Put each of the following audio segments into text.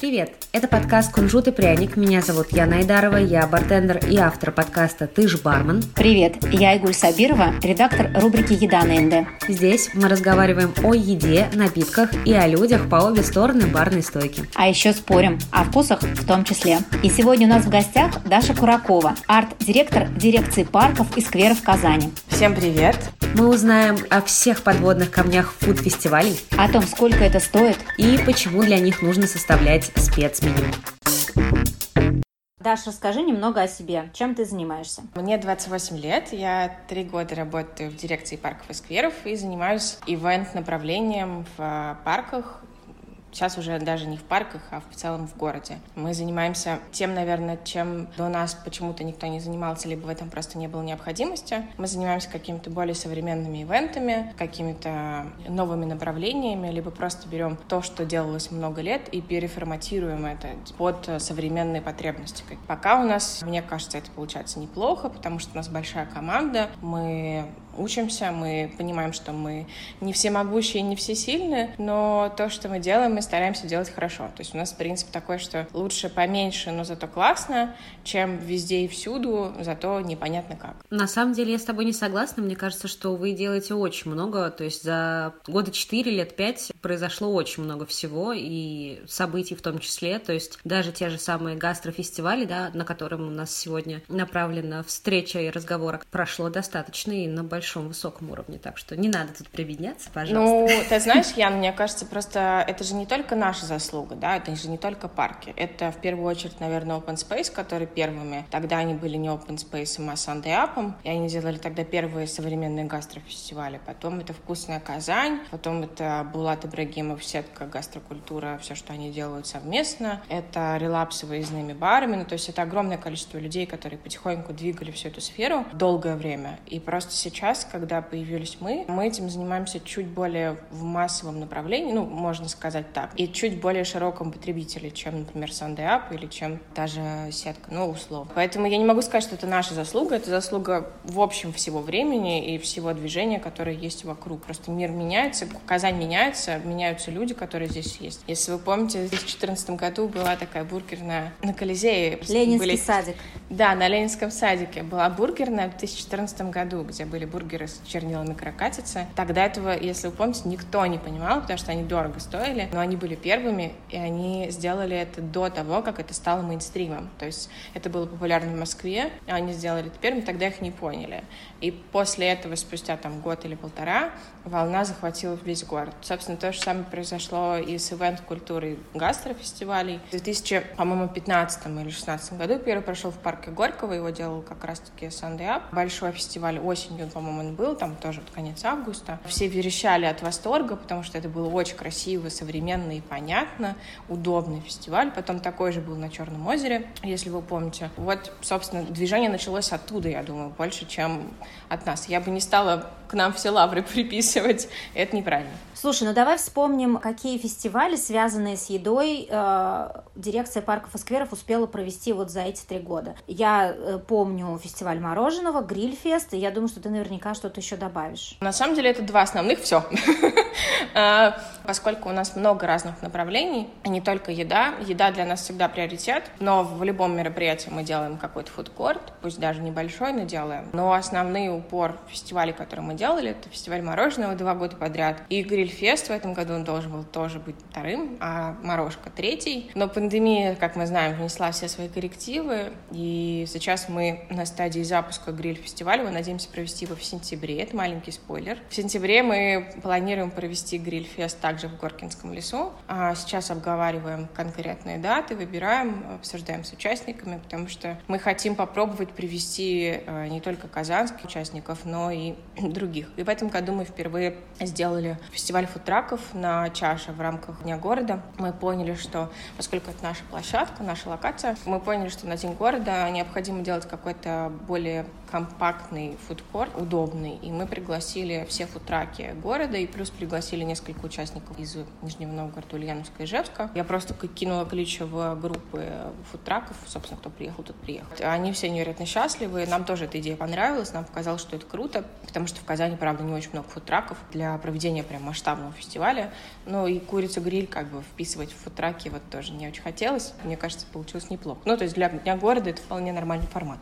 Привет! Это подкаст «Кунжут и пряник». Меня зовут Яна Айдарова, я бартендер и автор подкаста «Ты ж бармен». Привет! Я Игуль Сабирова, редактор рубрики «Еда на НД». Здесь мы разговариваем о еде, напитках и о людях по обе стороны барной стойки. А еще спорим, о вкусах в том числе. И сегодня у нас в гостях Даша Куракова, арт-директор дирекции парков и скверов Казани. Всем привет! Мы узнаем о всех подводных камнях фуд-фестивалей, О том, сколько это стоит. и почему для них нужно составлять спецменю. Даша, расскажи немного о себе. Чем ты занимаешься? Мне 28 лет, я три года работаю в дирекции парков и скверов и занимаюсь ивент-направлением в парках, Сейчас уже даже не в парках, а в целом в городе. Мы занимаемся тем, наверное, чем до нас почему-то никто не занимался, либо в этом просто не было необходимости. Мы занимаемся какими-то более современными ивентами, какими-то новыми направлениями, либо просто берем то, что делалось много лет, и переформатируем это под современные потребности. Пока у нас, мне кажется, это получается неплохо, потому что у нас большая команда, мы учимся, мы понимаем, что мы не все могущие, не все сильные, но то, что мы делаем, мы стараемся делать хорошо. То есть у нас принцип такой, что лучше поменьше, но зато классно, чем везде и всюду, зато непонятно как. На самом деле я с тобой не согласна. Мне кажется, что вы делаете очень много. То есть за года 4, лет 5 произошло очень много всего и событий в том числе. То есть даже те же самые гастрофестивали, да, на котором у нас сегодня направлена встреча и разговор, прошло достаточно и на большом высоком уровне. Так что не надо тут прибедняться, пожалуйста. Ну, ты знаешь, Ян, мне кажется, просто это же не только наша заслуга, да, это же не только парки. Это в первую очередь, наверное, Open Space, которые первыми. Тогда они были не Open Space, а Up, и они делали тогда первые современные гастрофестивали. Потом это «Вкусная Казань», потом это Булат Ибрагимов, сетка гастрокультура, все, что они делают совместно. Это релапсы выездными барами, ну, то есть это огромное количество людей, которые потихоньку двигали всю эту сферу долгое время. И просто сейчас, когда появились мы, мы этим занимаемся чуть более в массовом направлении, ну, можно сказать так, и чуть более широком потребителе, чем, например, Sunday Up или чем даже сетка, ну, условно. Поэтому я не могу сказать, что это наша заслуга, это заслуга в общем всего времени и всего движения, которое есть вокруг. Просто мир меняется, Казань меняется, меняются люди, которые здесь есть. Если вы помните, в 2014 году была такая бургерная на Колизее. Ленинский Были- садик. Да, на Ленинском садике была бургерная в 2014 году, где были бургеры с чернилами каракатицы. Тогда этого, если вы помните, никто не понимал, потому что они дорого стоили, но они были первыми, и они сделали это до того, как это стало мейнстримом. То есть это было популярно в Москве, а они сделали это первыми, тогда их не поняли. И после этого, спустя там год или полтора, волна захватила весь город. Собственно, то же самое произошло и с ивент-культурой гастрофестивалей. В 2000, по-моему, 15 или 16 году первый прошел в парке Горького, его делал как раз-таки Up. Большой фестиваль осенью, по-моему, он был, там тоже вот конец августа. Все верещали от восторга, потому что это было очень красиво, современно и понятно, удобный фестиваль. Потом такой же был на Черном озере, если вы помните. Вот, собственно, движение началось оттуда, я думаю, больше, чем от нас. Я бы не стала к нам все лавры приписывать, это неправильно. Слушай, ну давай вспомним, какие фестивали, связанные с едой, э, дирекция парков и скверов успела провести вот за эти три года. Я э, помню фестиваль мороженого, грильфест, и я думаю, что ты наверняка что-то еще добавишь. На самом деле это два основных, все. Поскольку у нас много разных направлений, а не только еда, еда для нас всегда приоритет, но в любом мероприятии мы делаем какой-то фудкорт, пусть даже небольшой, но делаем. Но основной упор фестивалей, которые мы делали, это фестиваль мороженого два года подряд. И грильфест в этом году он должен был тоже быть вторым, а морожка третий. Но пандемия, как мы знаем, внесла все свои коррективы, и сейчас мы на стадии запуска гриль-фестиваля, мы надеемся провести его в сентябре, это маленький спойлер. В сентябре мы планируем провести гриль-фест также в Горкинском лесу. А сейчас обговариваем конкретные даты, выбираем, обсуждаем с участниками, потому что мы хотим попробовать привести э, не только казанских участников, но и других. И в этом году мы впервые сделали фестиваль фудтраков на чаше в рамках Дня города. Мы поняли, что поскольку это наша площадка, наша локация, мы поняли, что на День города необходимо делать какой-то более компактный фудкорт, удобный. И мы пригласили все фудтраки города, и плюс пригласили несколько участников из Нижнего Новгорода, Ульяновска и Ижевска. Я просто кинула ключ в группы фудтраков, собственно, кто приехал, тот приехал. Они все невероятно счастливы, нам тоже эта идея понравилась, нам показалось, что это круто, потому что в Казани, правда, не очень много фудтраков для проведения прям масштабного фестиваля. Ну и курицу-гриль как бы вписывать в фудтраки вот тоже не очень хотелось. Мне кажется, получилось неплохо. Ну, то есть для Дня города это вполне нормальный формат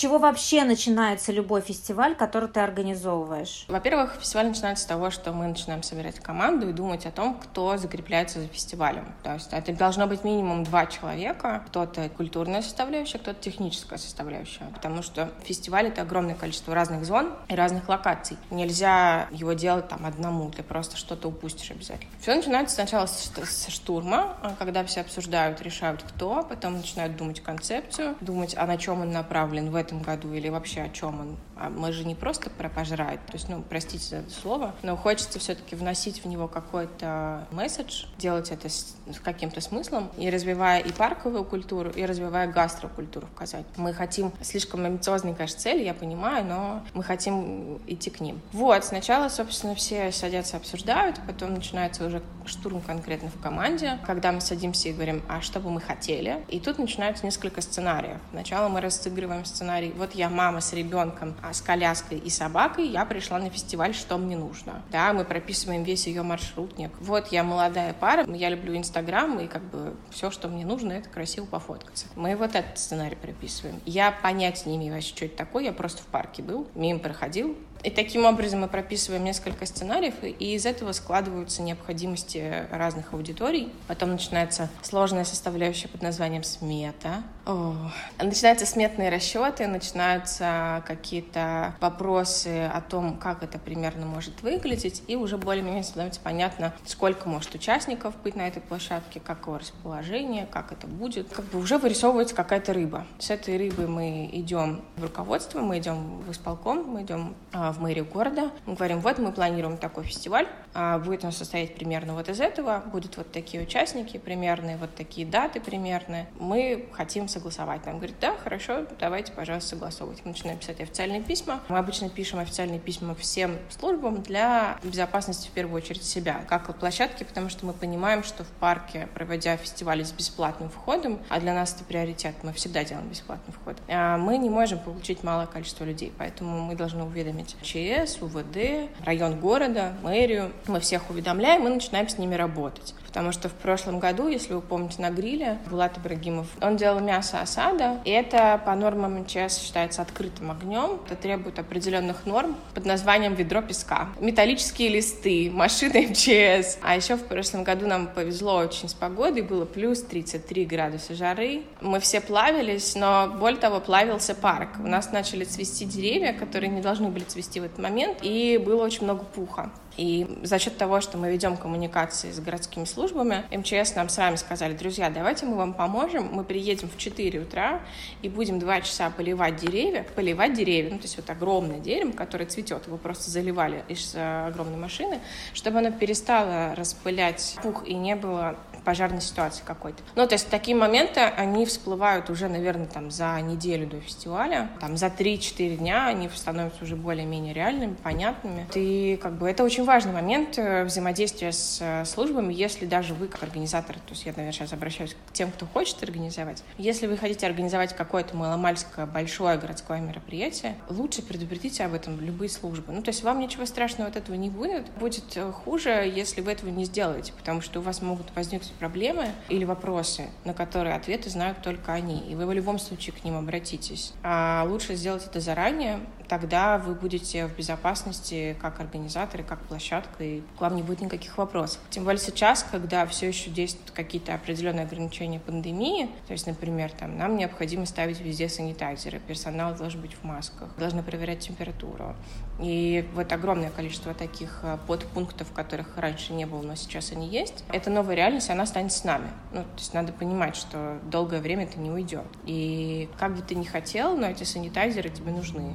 чего вообще начинается любой фестиваль, который ты организовываешь? Во-первых, фестиваль начинается с того, что мы начинаем собирать команду и думать о том, кто закрепляется за фестивалем. То есть это должно быть минимум два человека. Кто-то культурная составляющая, кто-то техническая составляющая. Потому что фестиваль — это огромное количество разных зон и разных локаций. Нельзя его делать там одному, ты просто что-то упустишь обязательно. Все начинается сначала с штурма, когда все обсуждают, решают кто, потом начинают думать концепцию, думать, а на чем он направлен в этом году или вообще о чем он. А мы же не просто про пожрать, то есть, ну, простите за это слово, но хочется все-таки вносить в него какой-то месседж, делать это с, каким-то смыслом, и развивая и парковую культуру, и развивая гастрокультуру в Казани. Мы хотим, слишком амбициозные, конечно, цели, я понимаю, но мы хотим идти к ним. Вот, сначала, собственно, все садятся, обсуждают, потом начинается уже штурм конкретно в команде, когда мы садимся и говорим, а что бы мы хотели, и тут начинается несколько сценариев. Сначала мы разыгрываем сценарий. Вот я мама с ребенком, а с коляской и собакой, я пришла на фестиваль, что мне нужно. Да, мы прописываем весь ее маршрутник. Вот я молодая пара, я люблю Инстаграм, и как бы все, что мне нужно, это красиво пофоткаться. Мы вот этот сценарий прописываем. Я понятия не имею вообще, что это такое, я просто в парке был, мимо проходил, и таким образом мы прописываем несколько сценариев, и из этого складываются необходимости разных аудиторий. Потом начинается сложная составляющая под названием смета. О. Начинаются сметные расчеты, начинаются какие-то вопросы о том, как это примерно может выглядеть, и уже более-менее становится понятно, сколько может участников быть на этой площадке, какое расположение, как это будет. Как бы уже вырисовывается какая-то рыба. С этой рыбой мы идем в руководство, мы идем в исполком, мы идем а, в мэрию города. Мы говорим, вот мы планируем такой фестиваль, а, будет он состоять примерно вот из этого, будут вот такие участники примерные, вот такие даты примерные. Мы хотим согласовать. Нам говорит, да, хорошо, давайте, пожалуйста, согласовывать. Мы начинаем писать официальные письма. Мы обычно пишем официальные письма всем службам для безопасности в первую очередь себя, как площадки, потому что мы понимаем, что в парке, проводя фестивали с бесплатным входом, а для нас это приоритет, мы всегда делаем бесплатный вход, а, мы не можем получить малое количество людей, поэтому мы должны уведомить ЧС, УВД, район города, мэрию. Мы всех уведомляем и начинаем с ними работать. Потому что в прошлом году, если вы помните, на гриле Булат Ибрагимов, он делал мясо осада, и это по нормам МЧС считается открытым огнем. Это требует определенных норм под названием ведро песка. Металлические листы, машины МЧС. А еще в прошлом году нам повезло очень с погодой, было плюс 33 градуса жары. Мы все плавились, но более того, плавился парк. У нас начали цвести деревья, которые не должны были цвести в этот момент, и было очень много пуха. И за счет того, что мы ведем коммуникации с городскими службами, МЧС нам с вами сказали, друзья, давайте мы вам поможем, мы приедем в 4 утра и будем 2 часа поливать деревья, поливать деревья, ну, то есть вот огромное дерево, которое цветет, его просто заливали из э, огромной машины, чтобы оно перестало распылять пух и не было пожарной ситуации какой-то. Ну, то есть такие моменты, они всплывают уже, наверное, там за неделю до фестиваля, там за 3-4 дня они становятся уже более-менее реальными, понятными. И как бы это очень важный момент э, взаимодействия с э, службами, если даже вы как организатор, то есть я, наверное, сейчас обращаюсь к тем, кто хочет организовать, если вы хотите организовать какое-то маломальское большое городское мероприятие, лучше предупредите об этом любые службы. Ну, то есть вам ничего страшного от этого не будет. Будет э, хуже, если вы этого не сделаете, потому что у вас могут возникнуть проблемы или вопросы, на которые ответы знают только они, и вы в любом случае к ним обратитесь. А лучше сделать это заранее, тогда вы будете в безопасности как организаторы, как площадка, и к вам не будет никаких вопросов. Тем более сейчас, когда все еще действуют какие-то определенные ограничения пандемии, то есть, например, там, нам необходимо ставить везде санитайзеры, персонал должен быть в масках, должны проверять температуру. И вот огромное количество таких э, подпунктов, которых раньше не было, но сейчас они есть. Это новая реальность, она станет с нами. Ну, то есть надо понимать, что долгое время это не уйдет. И как бы ты ни хотел, но эти санитайзеры тебе нужны.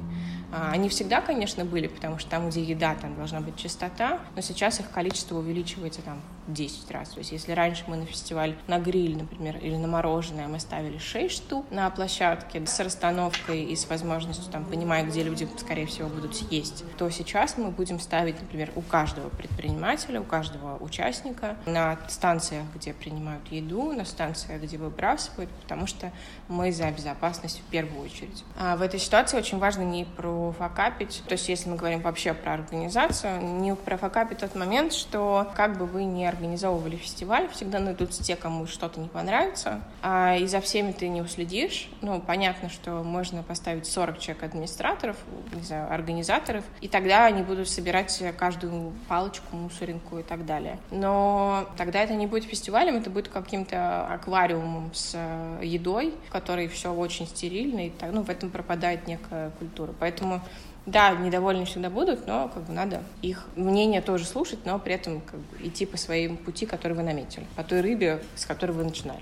А, они всегда, конечно, были, потому что там, где еда, там должна быть чистота, но сейчас их количество увеличивается там 10 раз. То есть если раньше мы на фестиваль на гриль, например, или на мороженое мы ставили 6 штук на площадке с расстановкой и с возможностью там понимая, где люди, скорее всего, будут есть, то сейчас мы будем ставить, например, у каждого предпринимателя, у каждого участника на станциях, где принимают еду, на станциях, где выбрасывают, потому что мы за безопасность в первую очередь. А в этой ситуации очень важно не профокапить, то есть если мы говорим вообще про организацию, не профокапить тот момент, что как бы вы ни организовывали фестиваль, всегда найдутся те, кому что-то не понравится, а и за всеми ты не уследишь. Ну, понятно, что можно поставить 40 человек администраторов, не знаю, организаторов, и тогда они будут собирать каждую палочку, мусоринку и так далее. Но тогда это не будет фестивалем, это будет каким-то аквариумом с едой, в которой все очень стерильно, и так, ну, в этом пропадает некая культура. Поэтому да, недовольны всегда будут, но как бы надо их мнение тоже слушать, но при этом как бы, идти по своим пути, которые вы наметили, по той рыбе, с которой вы начинали.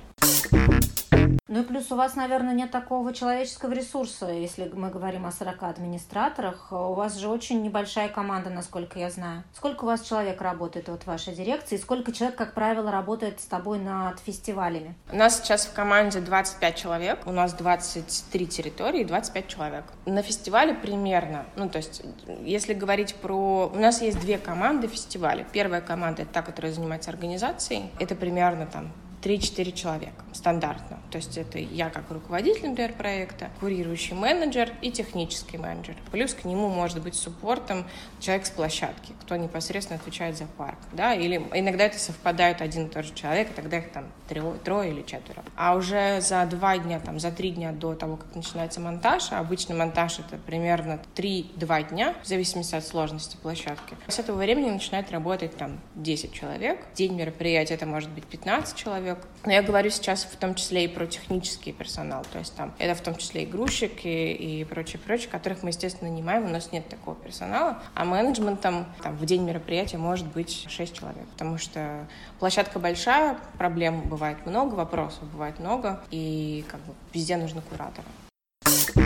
Ну и плюс у вас, наверное, нет такого человеческого ресурса, если мы говорим о 40 администраторах. У вас же очень небольшая команда, насколько я знаю. Сколько у вас человек работает вот в вашей дирекции? И сколько человек, как правило, работает с тобой над фестивалями? У нас сейчас в команде 25 человек. У нас 23 территории, 25 человек. На фестивале примерно, ну то есть, если говорить про... У нас есть две команды фестиваля. Первая команда — это та, которая занимается организацией. Это примерно там 3-4 человека стандартно. То есть это я как руководитель, например, проекта, курирующий менеджер и технический менеджер. Плюс к нему может быть суппортом человек с площадки, кто непосредственно отвечает за парк. Да? Или иногда это совпадают один и тот же человек, и тогда их там трое, трое или четверо. А уже за два дня, там, за три дня до того, как начинается монтаж, а обычно монтаж это примерно 3-2 дня, в зависимости от сложности площадки, с этого времени начинает работать там 10 человек. День мероприятия это может быть 15 человек, человек. Но я говорю сейчас в том числе и про технический персонал, то есть там это в том числе и грузчики и прочее, прочее, которых мы, естественно, нанимаем, у нас нет такого персонала, а менеджментом там, в день мероприятия может быть 6 человек, потому что площадка большая, проблем бывает много, вопросов бывает много, и как бы везде нужны кураторы.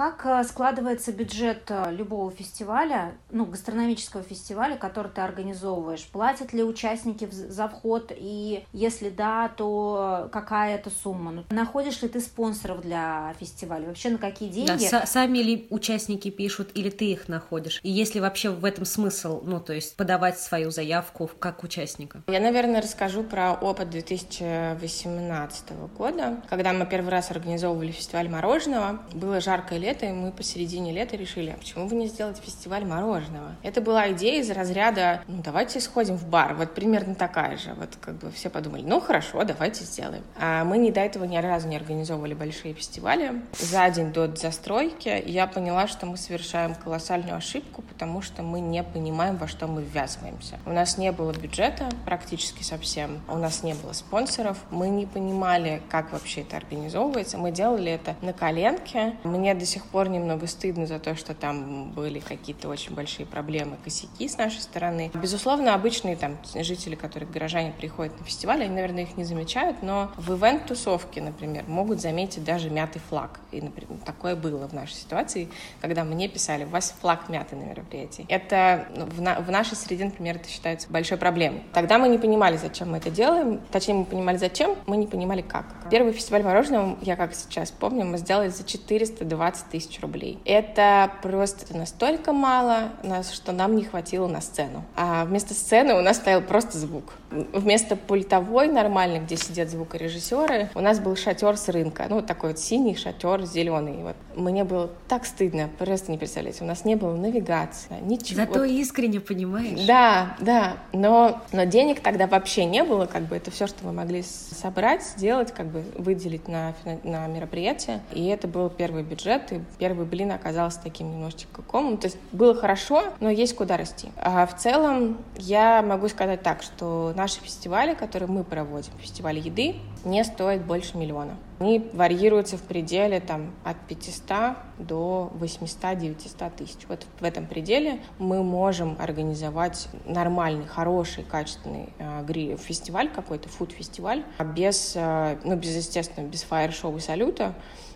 Как э, складывается бюджет э, любого фестиваля, ну, гастрономического фестиваля, который ты организовываешь? Платят ли участники за вход? И если да, то какая это сумма? Ну, находишь ли ты спонсоров для фестиваля? Вообще на какие деньги? Да, сами ли участники пишут, или ты их находишь? И есть ли вообще в этом смысл, ну, то есть подавать свою заявку как участника? Я, наверное, расскажу про опыт 2018 года, когда мы первый раз организовывали фестиваль мороженого. Было жаркое лето, лето, и мы посередине лета решили, а почему бы не сделать фестиваль мороженого? Это была идея из разряда, ну, давайте сходим в бар, вот примерно такая же. Вот как бы все подумали, ну, хорошо, давайте сделаем. А мы ни до этого ни разу не организовывали большие фестивали. За день до застройки я поняла, что мы совершаем колоссальную ошибку, потому что мы не понимаем, во что мы ввязываемся. У нас не было бюджета практически совсем, у нас не было спонсоров, мы не понимали, как вообще это организовывается. Мы делали это на коленке. Мне до сих пор немного стыдно за то, что там были какие-то очень большие проблемы, косяки с нашей стороны. Безусловно, обычные там жители, которые горожане приходят на фестиваль, они, наверное, их не замечают, но в ивент-тусовке, например, могут заметить даже мятый флаг. И, например, такое было в нашей ситуации, когда мне писали, у вас флаг мятый на мероприятии. Это ну, в, на, в нашей среде, например, это считается большой проблемой. Тогда мы не понимали, зачем мы это делаем. Точнее, мы понимали, зачем, мы не понимали, как. Первый фестиваль мороженого, я как сейчас помню, мы сделали за 420 тысяч рублей. Это просто настолько мало, что нам не хватило на сцену. А вместо сцены у нас стоял просто звук. Вместо пультовой нормальной, где сидят звукорежиссеры, у нас был шатер с рынка. Ну, вот такой вот синий шатер, зеленый. Вот. Мне было так стыдно, просто не представляете. У нас не было навигации, ничего. Зато искренне понимаешь. Да, да. Но, но денег тогда вообще не было. Как бы это все, что мы могли собрать, сделать, как бы выделить на, на мероприятие. И это был первый бюджет. И первый блин оказался таким немножечко комом. То есть было хорошо, но есть куда расти. А в целом я могу сказать так, что наши фестивали, которые мы проводим, фестиваль еды, не стоят больше миллиона. Они варьируются в пределе там, от 500 до 800-900 тысяч. Вот в этом пределе мы можем организовать нормальный, хороший, качественный э, фестиваль какой-то, фуд-фестиваль, без, э, ну, без, естественно, без фаер-шоу и салюта,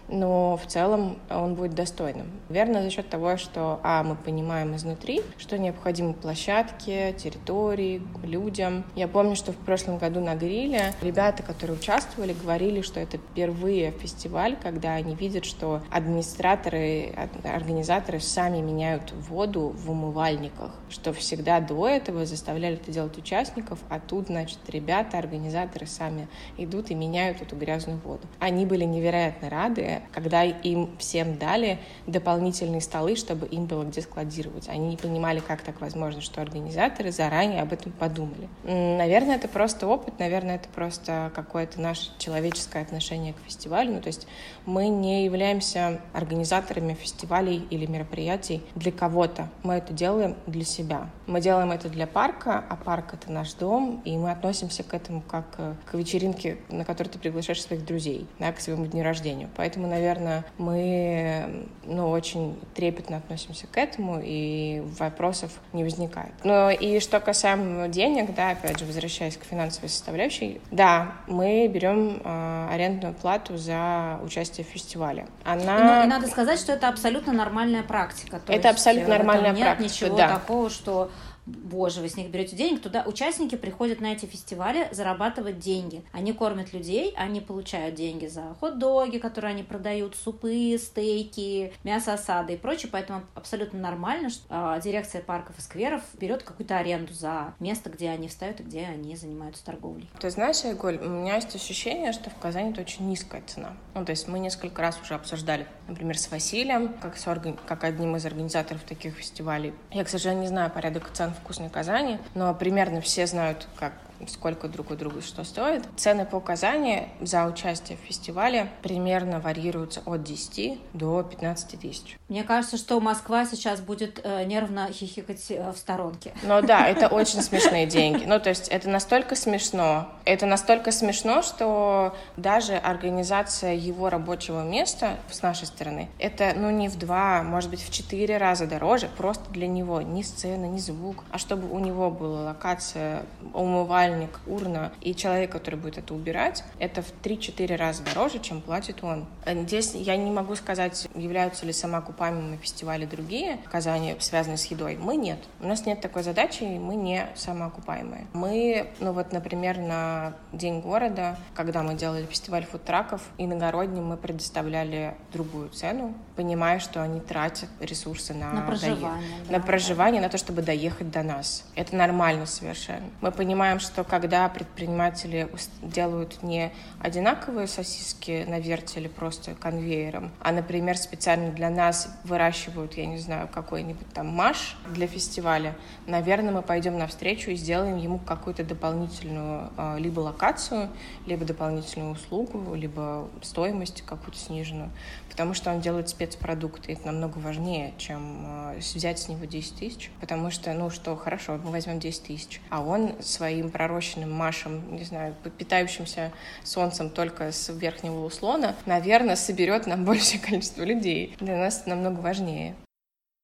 но в целом он будет достойным. Верно за счет того, что, а, мы понимаем изнутри, что необходимы площадки, территории, людям. Я помню, что в прошлом году на гриле ребята, которые участвовали, говорили, что это впервые фестиваль, когда они видят, что администраторы, организаторы сами меняют воду в умывальниках, что всегда до этого заставляли это делать участников, а тут, значит, ребята, организаторы сами идут и меняют эту грязную воду. Они были невероятно рады, когда им всем дали дополнительные столы, чтобы им было где складировать. Они не понимали, как так возможно, что организаторы заранее об этом подумали. Наверное, это просто опыт, наверное, это просто какое-то наше человеческое отношение к фестивалю. Ну, то есть мы не являемся организаторами фестивалей или мероприятий для кого-то. Мы это делаем для себя. Мы делаем это для парка, а парк — это наш дом, и мы относимся к этому как э, к вечеринке, на которую ты приглашаешь своих друзей, да, к своему дню рождения. Поэтому, наверное, мы ну, очень трепетно относимся к этому, и вопросов не возникает. Но и что касаемо денег, да, опять же, возвращаясь к финансовой составляющей, да, мы берем э, арендную плату за участие в фестивале. Она... Ну, и надо сказать, что это абсолютно нормальная практика. То это абсолютно э, нормальная нет практика. Ничего да. такого, что боже, вы с них берете денег, туда участники приходят на эти фестивали зарабатывать деньги. Они кормят людей, они получают деньги за хот-доги, которые они продают, супы, стейки, мясо осады и прочее, поэтому абсолютно нормально, что э, дирекция парков и скверов берет какую-то аренду за место, где они встают и где они занимаются торговлей. Ты знаешь, Айголь, у меня есть ощущение, что в Казани это очень низкая цена. Ну, то есть мы несколько раз уже обсуждали, например, с Василием, как, с орган... как одним из организаторов таких фестивалей. Я, к сожалению, не знаю порядок цен вкусной Казани, но примерно все знают, как сколько друг у друга что стоит. Цены по Казани за участие в фестивале примерно варьируются от 10 до 15 тысяч. Мне кажется, что Москва сейчас будет э, нервно хихикать э, в сторонке. Ну да, это очень смешные деньги. Ну то есть это настолько смешно, это настолько смешно, что даже организация его рабочего места с нашей стороны, это ну не в два, может быть в четыре раза дороже, просто для него ни сцена, ни звук, а чтобы у него была локация умывальная умывальник, урна и человек, который будет это убирать, это в 3-4 раза дороже, чем платит он. Здесь я не могу сказать, являются ли самоокупаемыми фестивали другие в Казани, связанные с едой. Мы нет. У нас нет такой задачи, и мы не самоокупаемые. Мы, ну вот, например, на День города, когда мы делали фестиваль фудтраков, иногородним мы предоставляли другую цену, понимая, что они тратят ресурсы на, на проживание, доех... да, на проживание, да. на то, чтобы доехать до нас. Это нормально совершенно. Мы понимаем, что когда предприниматели делают не одинаковые сосиски на вертеле просто конвейером, а, например, специально для нас выращивают, я не знаю, какой-нибудь там маш для фестиваля, наверное, мы пойдем навстречу и сделаем ему какую-то дополнительную а, либо локацию, либо дополнительную услугу, либо стоимость какую-то сниженную потому что он делает спецпродукты. Это намного важнее, чем э, взять с него 10 тысяч, потому что, ну что, хорошо, мы возьмем 10 тысяч, а он своим пророщенным машем, не знаю, питающимся солнцем только с верхнего услона, наверное, соберет нам большее количество людей. Для нас это намного важнее.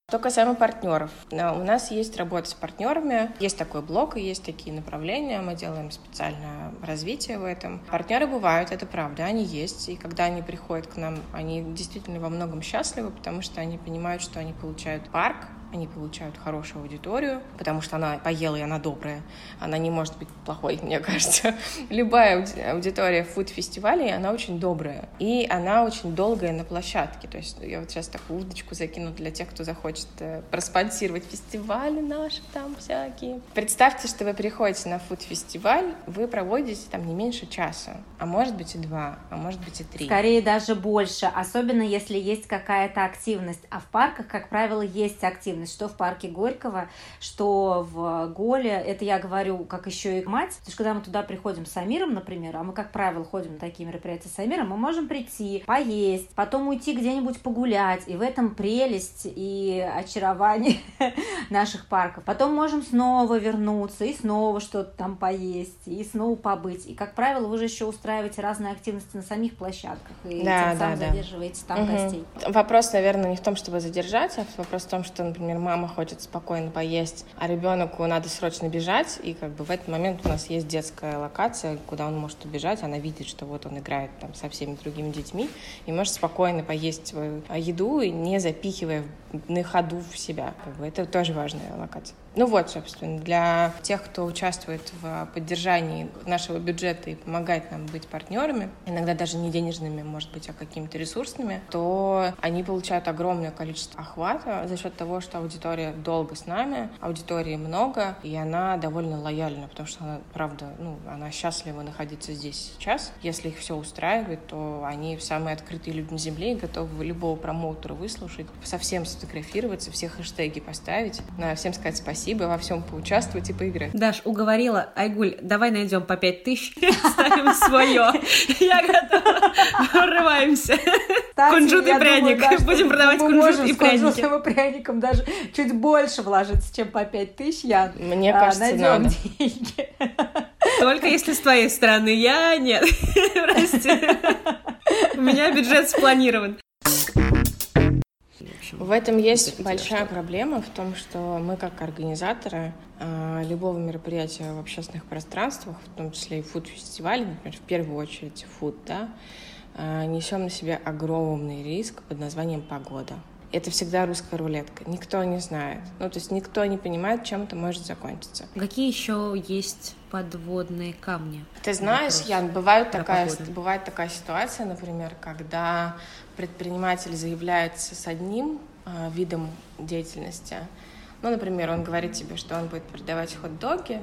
Что касаемо партнеров, у нас есть работа с партнерами, есть такой блок есть такие направления, мы делаем специальное развитие в этом. Партнеры бывают, это правда, они есть, и когда они приходят к нам, они действительно во многом счастливы, потому что они понимают, что они получают парк, они получают хорошую аудиторию, потому что она поела, и она добрая. Она не может быть плохой, мне кажется. Любая аудитория фуд-фестивалей, она очень добрая. И она очень долгая на площадке. То есть я вот сейчас такую удочку закину для тех, кто захочет э, проспонсировать фестивали наши там всякие. Представьте, что вы приходите на фуд-фестиваль, вы проводите там не меньше часа, а может быть и два, а может быть и три. Скорее даже больше, особенно если есть какая-то активность. А в парках, как правило, есть активность активность, что в парке Горького, что в Голе. Это я говорю как еще и мать. Потому что когда мы туда приходим с Амиром, например, а мы, как правило, ходим на такие мероприятия с Амиром, мы можем прийти, поесть, потом уйти где-нибудь погулять. И в этом прелесть и очарование наших парков. Потом можем снова вернуться и снова что-то там поесть, и снова побыть. И, как правило, вы же еще устраиваете разные активности на самих площадках и да, тем да, самым да. задерживаете там угу. гостей. Вопрос, наверное, не в том, чтобы задержать, а вопрос в том, что, например, например, мама хочет спокойно поесть, а ребенку надо срочно бежать, и как бы в этот момент у нас есть детская локация, куда он может убежать, она видит, что вот он играет там со всеми другими детьми, и может спокойно поесть свою еду, не запихивая на ходу в себя. Как бы это тоже важная локация. Ну вот, собственно, для тех, кто участвует в поддержании нашего бюджета и помогает нам быть партнерами, иногда даже не денежными, может быть, а какими-то ресурсными, то они получают огромное количество охвата за счет того, что аудитория долго с нами, аудитории много, и она довольно лояльна, потому что она, правда, ну, она счастлива находиться здесь сейчас. Если их все устраивает, то они самые открытые люди на Земле и готовы любого промоутера выслушать, совсем сфотографироваться, все хэштеги поставить, всем сказать спасибо во всем поучаствовать и поиграть. Даш, уговорила. Айгуль, давай найдем по пять тысяч, ставим свое. Я готова. Врываемся. Кунжут и пряник. Будем продавать кунжут и пряники. Мы пряником даже чуть больше вложиться, чем по пять тысяч. Я Мне кажется, найдем деньги. Только если с твоей стороны. Я нет. Прости. У меня бюджет спланирован. В этом есть большая проблема в том, что мы как организаторы э, любого мероприятия в общественных пространствах, в том числе и фуд-фестивале, например, в первую очередь фуд, да, э, несем на себе огромный риск под названием погода. Это всегда русская рулетка. Никто не знает. Ну, то есть никто не понимает, чем это может закончиться. Какие еще есть подводные камни? Ты знаешь, Ян, бывает такая, бывает такая ситуация, например, когда предприниматель заявляется с одним э, видом деятельности. Ну, например, он говорит тебе, что он будет продавать хот-доги,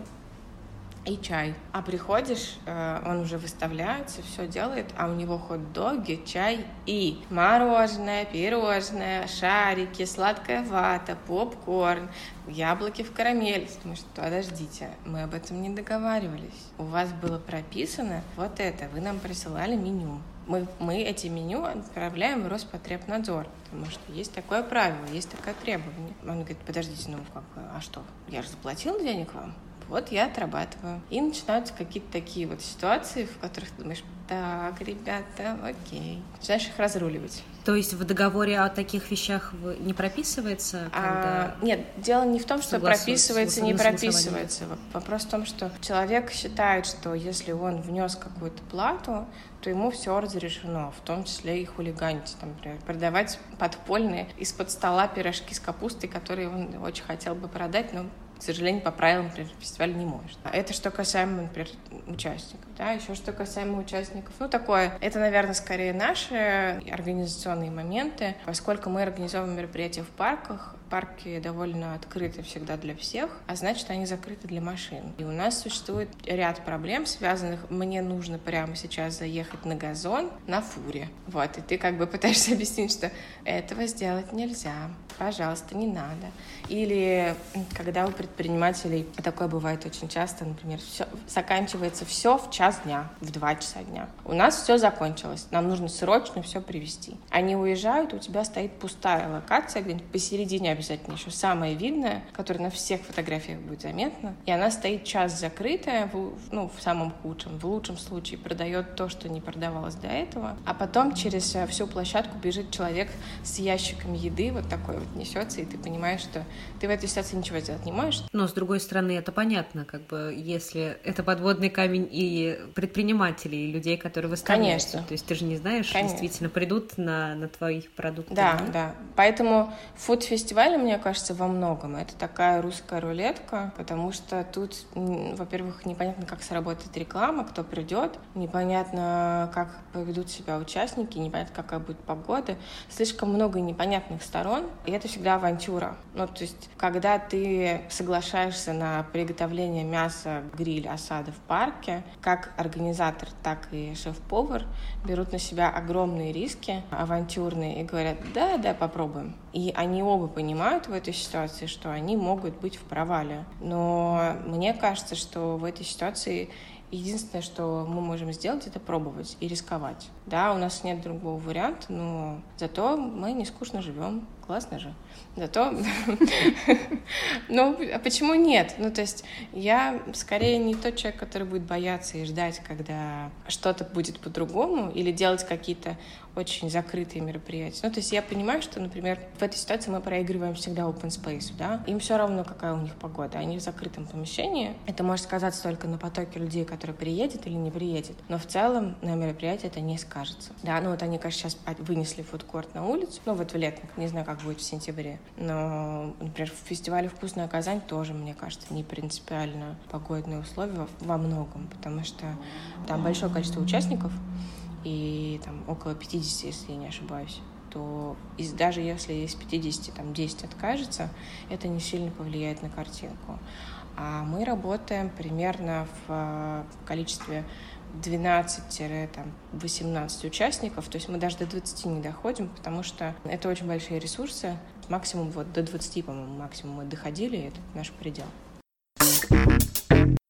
и чай. А приходишь, э, он уже выставляется, все делает, а у него хот-доги, чай и мороженое, пирожное, шарики, сладкая вата, попкорн, яблоки в карамель. Думаешь, подождите, мы об этом не договаривались. У вас было прописано вот это, вы нам присылали меню. Мы, мы эти меню отправляем в Роспотребнадзор, потому что есть такое правило, есть такое требование. Он говорит, подождите, ну как, а что, я же заплатил денег вам? вот я отрабатываю. И начинаются какие-то такие вот ситуации, в которых ты думаешь, так, ребята, окей. Начинаешь их разруливать. То есть в договоре о таких вещах не прописывается? А, когда а, нет, дело не в том, что прописывается, не прописывается. Вопрос в том, что человек считает, что если он внес какую-то плату, то ему все разрешено, в том числе и хулиганить, там, например, продавать подпольные из-под стола пирожки с капустой, которые он очень хотел бы продать, но к сожалению, по правилам, например, фестиваля не может. Это что касаемо, например, участников. Да, еще что касаемо участников. Ну, такое, это, наверное, скорее наши организационные моменты, поскольку мы организовываем мероприятия в парках, парки довольно открыты всегда для всех, а значит, они закрыты для машин. И у нас существует ряд проблем, связанных, мне нужно прямо сейчас заехать на газон на фуре. Вот, и ты как бы пытаешься объяснить, что этого сделать нельзя, пожалуйста, не надо. Или когда у предпринимателей, такое бывает очень часто, например, все, заканчивается все в час дня, в два часа дня. У нас все закончилось, нам нужно срочно все привезти. Они уезжают, у тебя стоит пустая локация где-нибудь посередине обязательно еще самое видное, которое на всех фотографиях будет заметно. И она стоит час закрытая, в, ну, в самом худшем. В лучшем случае продает то, что не продавалось до этого. А потом через э, всю площадку бежит человек с ящиком еды, вот такой вот несется, и ты понимаешь, что ты в этой ситуации ничего сделать не можешь. Но, с другой стороны, это понятно, как бы, если это подводный камень и предпринимателей, и людей, которые выставляют. Конечно. То есть ты же не знаешь, Конечно. действительно придут на, на твои продукты. Да, да. да. Поэтому фуд-фестиваль фестивале, мне кажется, во многом это такая русская рулетка, потому что тут, во-первых, непонятно, как сработает реклама, кто придет, непонятно, как поведут себя участники, непонятно, какая будет погода. Слишком много непонятных сторон, и это всегда авантюра. Ну, то есть, когда ты соглашаешься на приготовление мяса, гриль, осады в парке, как организатор, так и шеф-повар берут на себя огромные риски авантюрные и говорят, да, да, попробуем. И они оба понимают в этой ситуации, что они могут быть в провале. Но мне кажется, что в этой ситуации единственное, что мы можем сделать, это пробовать и рисковать. Да, у нас нет другого варианта, но зато мы не скучно живем, классно же. Зато, ну, а почему нет? Ну, то есть я скорее не тот человек, который будет бояться и ждать, когда что-то будет по-другому, или делать какие-то очень закрытые мероприятия. Ну, то есть я понимаю, что, например, в этой ситуации мы проигрываем всегда open space, да, им все равно, какая у них погода, они в закрытом помещении. Это может сказаться только на потоке людей, которые приедет или не приедет, но в целом на мероприятии это не скажется. Да, ну вот они, конечно, сейчас вынесли фудкорт на улицу, ну вот в летних, не знаю, как будет в сентябре, но, например, в фестивале «Вкусная Казань» тоже, мне кажется, не принципиально погодные условия во многом, потому что там большое количество участников, и там около 50, если я не ошибаюсь то из, даже если из 50 там 10 откажется, это не сильно повлияет на картинку. А мы работаем примерно в э, количестве 12-18 участников, то есть мы даже до 20 не доходим, потому что это очень большие ресурсы. Максимум вот до 20, по-моему, максимум мы доходили, это наш предел.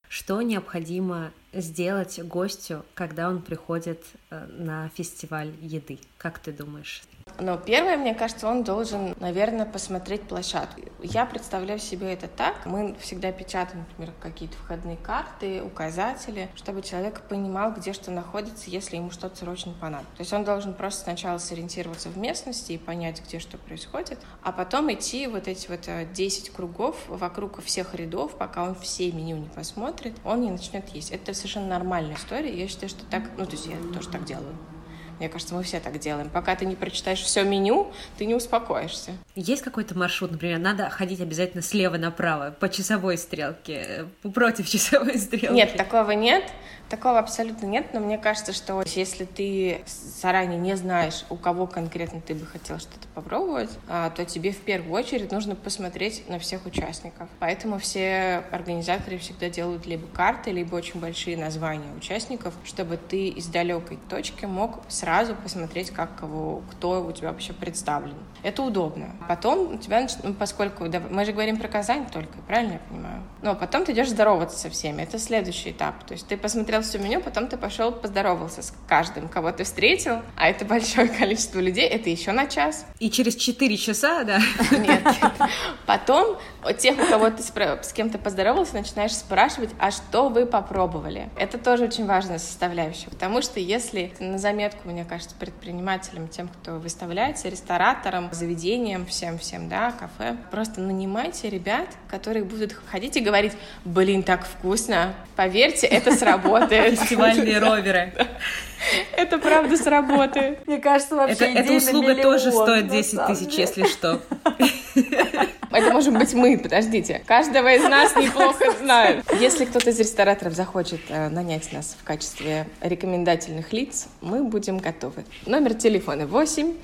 Что необходимо сделать гостю, когда он приходит э, на фестиваль еды? Как ты думаешь? Но первое, мне кажется, он должен, наверное, посмотреть площадку. Я представляю себе это так. Мы всегда печатаем, например, какие-то входные карты, указатели, чтобы человек понимал, где что находится, если ему что-то срочно понадобится. То есть он должен просто сначала сориентироваться в местности и понять, где что происходит, а потом идти вот эти вот 10 э, кругов вокруг всех рядов, пока он все меню не посмотрит, он не начнет есть. Это совершенно нормальная история. Я считаю, что так, ну, то есть я тоже так делаю. Мне кажется, мы все так делаем. Пока ты не прочитаешь все меню, ты не успокоишься. Есть какой-то маршрут, например, надо ходить обязательно слева направо, по часовой стрелке, против часовой стрелки? Нет, такого нет. Такого абсолютно нет, но мне кажется, что если ты заранее не знаешь, у кого конкретно ты бы хотел что-то попробовать, а, то тебе в первую очередь нужно посмотреть на всех участников. Поэтому все организаторы всегда делают либо карты, либо очень большие названия участников, чтобы ты из далекой точки мог сразу посмотреть, как кого, кто у тебя вообще представлен. Это удобно. Потом у тебя, ну, поскольку мы же говорим про Казань только, правильно я понимаю? Но потом ты идешь здороваться со всеми. Это следующий этап. То есть ты посмотрел посмотрел все меню, потом ты пошел поздоровался с каждым, кого ты встретил, а это большое количество людей, это еще на час. И через 4 часа, да? Нет. Потом тех, у кого ты с кем-то поздоровался, начинаешь спрашивать, а что вы попробовали? Это тоже очень важная составляющая, потому что если на заметку, мне кажется, предпринимателям, тем, кто выставляется, рестораторам, заведениям, всем-всем, да, кафе, просто нанимайте ребят, которые будут ходить и говорить, блин, так вкусно, поверьте, это сработает сработает. Фестивальные роверы. Это правда сработает. Мне кажется, вообще Эта услуга тоже стоит 10 тысяч, если что. Это можем быть мы, подождите. Каждого из нас неплохо знают. Если кто-то из рестораторов захочет э, нанять нас в качестве рекомендательных лиц, мы будем готовы. Номер телефона 8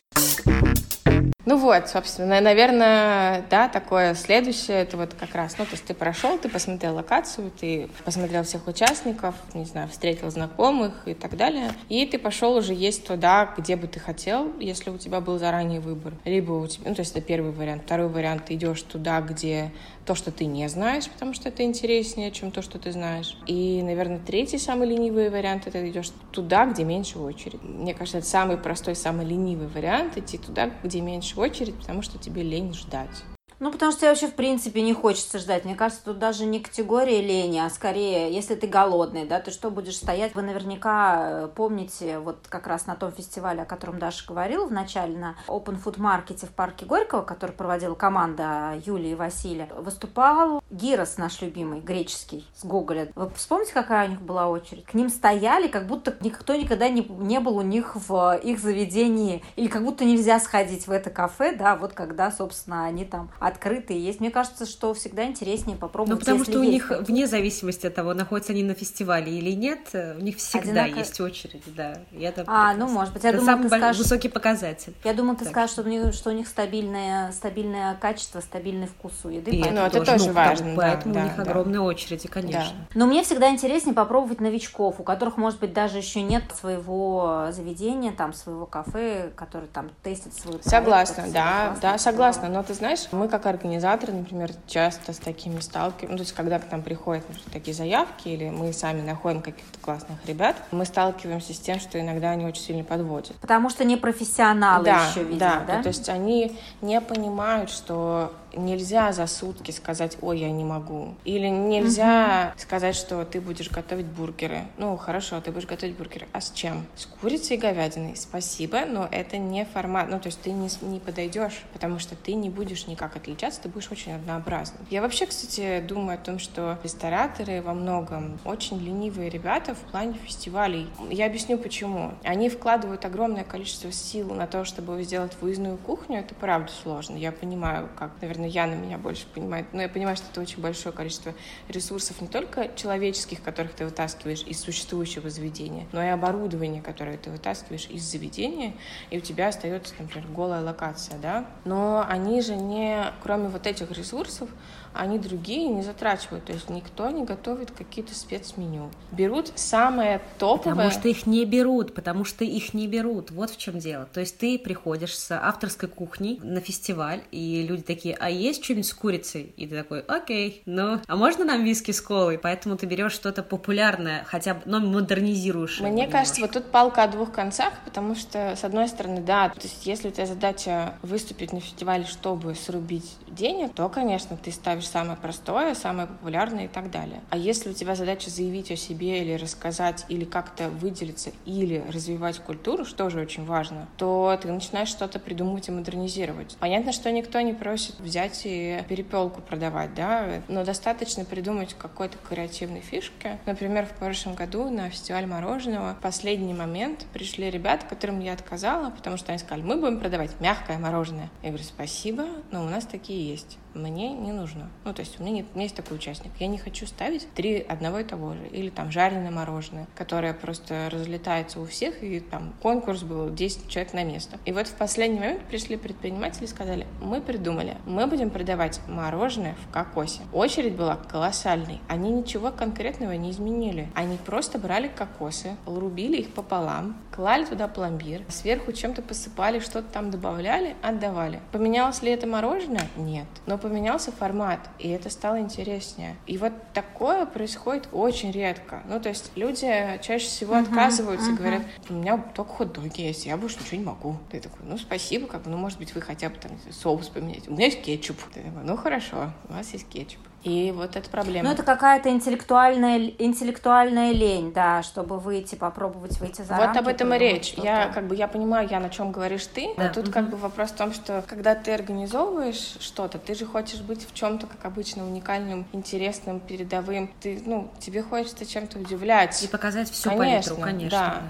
ну вот, собственно, наверное, да, такое следующее, это вот как раз, ну, то есть ты прошел, ты посмотрел локацию, ты посмотрел всех участников, не знаю, встретил знакомых и так далее, и ты пошел уже есть туда, где бы ты хотел, если у тебя был заранее выбор. Либо у тебя, ну, то есть это первый вариант. Второй вариант, ты идешь туда, где то, что ты не знаешь, потому что это интереснее, чем то, что ты знаешь. И, наверное, третий самый ленивый вариант — это идешь туда, где меньше очередь. Мне кажется, это самый простой, самый ленивый вариант — идти туда, где меньше очередь, потому что тебе лень ждать. Ну, потому что тебе вообще, в принципе, не хочется ждать. Мне кажется, тут даже не категория лени, а скорее, если ты голодный, да, ты что будешь стоять? Вы наверняка э, помните, вот как раз на том фестивале, о котором Даша говорила в начале, на Open Food Market в парке Горького, который проводила команда Юлии и Василия, выступал Гирос, наш любимый, греческий, с Гоголя. Вы вспомните, какая у них была очередь? К ним стояли, как будто никто никогда не, не был у них в их заведении, или как будто нельзя сходить в это кафе, да, вот когда, собственно, они там открытые есть. Мне кажется, что всегда интереснее попробовать. Ну, потому что у них, вне зависимости от того, находятся они на фестивале или нет, у них всегда Одинако... есть очередь, да. Я а, прекрасно. ну, может быть. Я Это думаю, самый скажешь... высокий показатель. Я думаю, ты так. скажешь, что у, них, что у них стабильное, стабильное качество, стабильный вкус у еды. И ну, это тоже, тоже важно. Да, поэтому да, у них да. огромные очереди, конечно. Да. Но мне всегда интереснее попробовать новичков, у которых, может быть, даже еще нет своего заведения, там, своего кафе, который там тестит свой Согласна, да, да, согласна. Но ты знаешь, мы как организаторы, например, часто с такими сталкиваемся. Ну, то есть, когда к нам приходят например, такие заявки, или мы сами находим каких-то классных ребят, мы сталкиваемся с тем, что иногда они очень сильно подводят. Потому что не профессионалы да, еще, видимо, да, да? То есть они не понимают, что нельзя за сутки сказать, ой, я не могу. Или нельзя угу. сказать, что ты будешь готовить бургеры. Ну, хорошо, ты будешь готовить бургеры. А с чем? С курицей и говядиной. Спасибо, но это не формат. Ну, то есть ты не, не подойдешь, потому что ты не будешь никак отличаться, ты будешь очень однообразным. Я вообще, кстати, думаю о том, что рестораторы во многом очень ленивые ребята в плане фестивалей. Я объясню, почему. Они вкладывают огромное количество сил на то, чтобы сделать выездную кухню. Это правда сложно. Я понимаю, как, наверное, наверное, Яна меня больше понимает, но я понимаю, что это очень большое количество ресурсов не только человеческих, которых ты вытаскиваешь из существующего заведения, но и оборудования, которое ты вытаскиваешь из заведения, и у тебя остается, например, голая локация, да. Но они же не, кроме вот этих ресурсов, они другие не затрачивают. То есть никто не готовит какие-то спецменю. Берут самое топовое. Потому что их не берут, потому что их не берут. Вот в чем дело. То есть ты приходишь с авторской кухней на фестиваль, и люди такие, а есть что-нибудь с курицей? И ты такой, окей, ну, а можно нам виски с колой? Поэтому ты берешь что-то популярное, хотя бы, но модернизируешь. Мне кажется, вот тут палка о двух концах, потому что, с одной стороны, да, то есть если у тебя задача выступить на фестивале, чтобы срубить денег, то, конечно, ты ставишь ставишь самое простое, самое популярное и так далее. А если у тебя задача заявить о себе или рассказать, или как-то выделиться, или развивать культуру, что же очень важно, то ты начинаешь что-то придумывать и модернизировать. Понятно, что никто не просит взять и перепелку продавать, да, но достаточно придумать какой-то креативной фишки. Например, в прошлом году на фестиваль мороженого в последний момент пришли ребята, которым я отказала, потому что они сказали, мы будем продавать мягкое мороженое. Я говорю, спасибо, но у нас такие есть мне не нужно. Ну, то есть у меня, нет, у меня есть такой участник. Я не хочу ставить три одного и того же. Или там жареное мороженое, которое просто разлетается у всех, и там конкурс был 10 человек на место. И вот в последний момент пришли предприниматели и сказали, мы придумали, мы будем продавать мороженое в кокосе. Очередь была колоссальной. Они ничего конкретного не изменили. Они просто брали кокосы, рубили их пополам, клали туда пломбир, сверху чем-то посыпали, что-то там добавляли, отдавали. Поменялось ли это мороженое? Нет. Но поменялся формат, и это стало интереснее. И вот такое происходит очень редко. Ну, то есть люди чаще всего uh-huh, отказываются uh-huh. и говорят, у меня только хот-доги есть, я больше ничего не могу. Ты такой, ну, спасибо, как бы, ну, может быть, вы хотя бы там соус поменяете. У меня есть кетчуп. Ты такой, ну, хорошо, у вас есть кетчуп. И вот это проблема. Ну, это какая-то интеллектуальная, интеллектуальная лень, да, чтобы выйти, попробовать выйти за Вот рамки, об этом и речь. Я как бы я понимаю, я на чем говоришь ты, да. а тут угу. как бы вопрос в том, что когда ты организовываешь что-то, ты же хочешь быть в чем-то, как обычно, уникальным, интересным, передовым. Ты, ну, тебе хочется чем-то удивлять. И показать всю конечно, палитру, конечно. Да. да.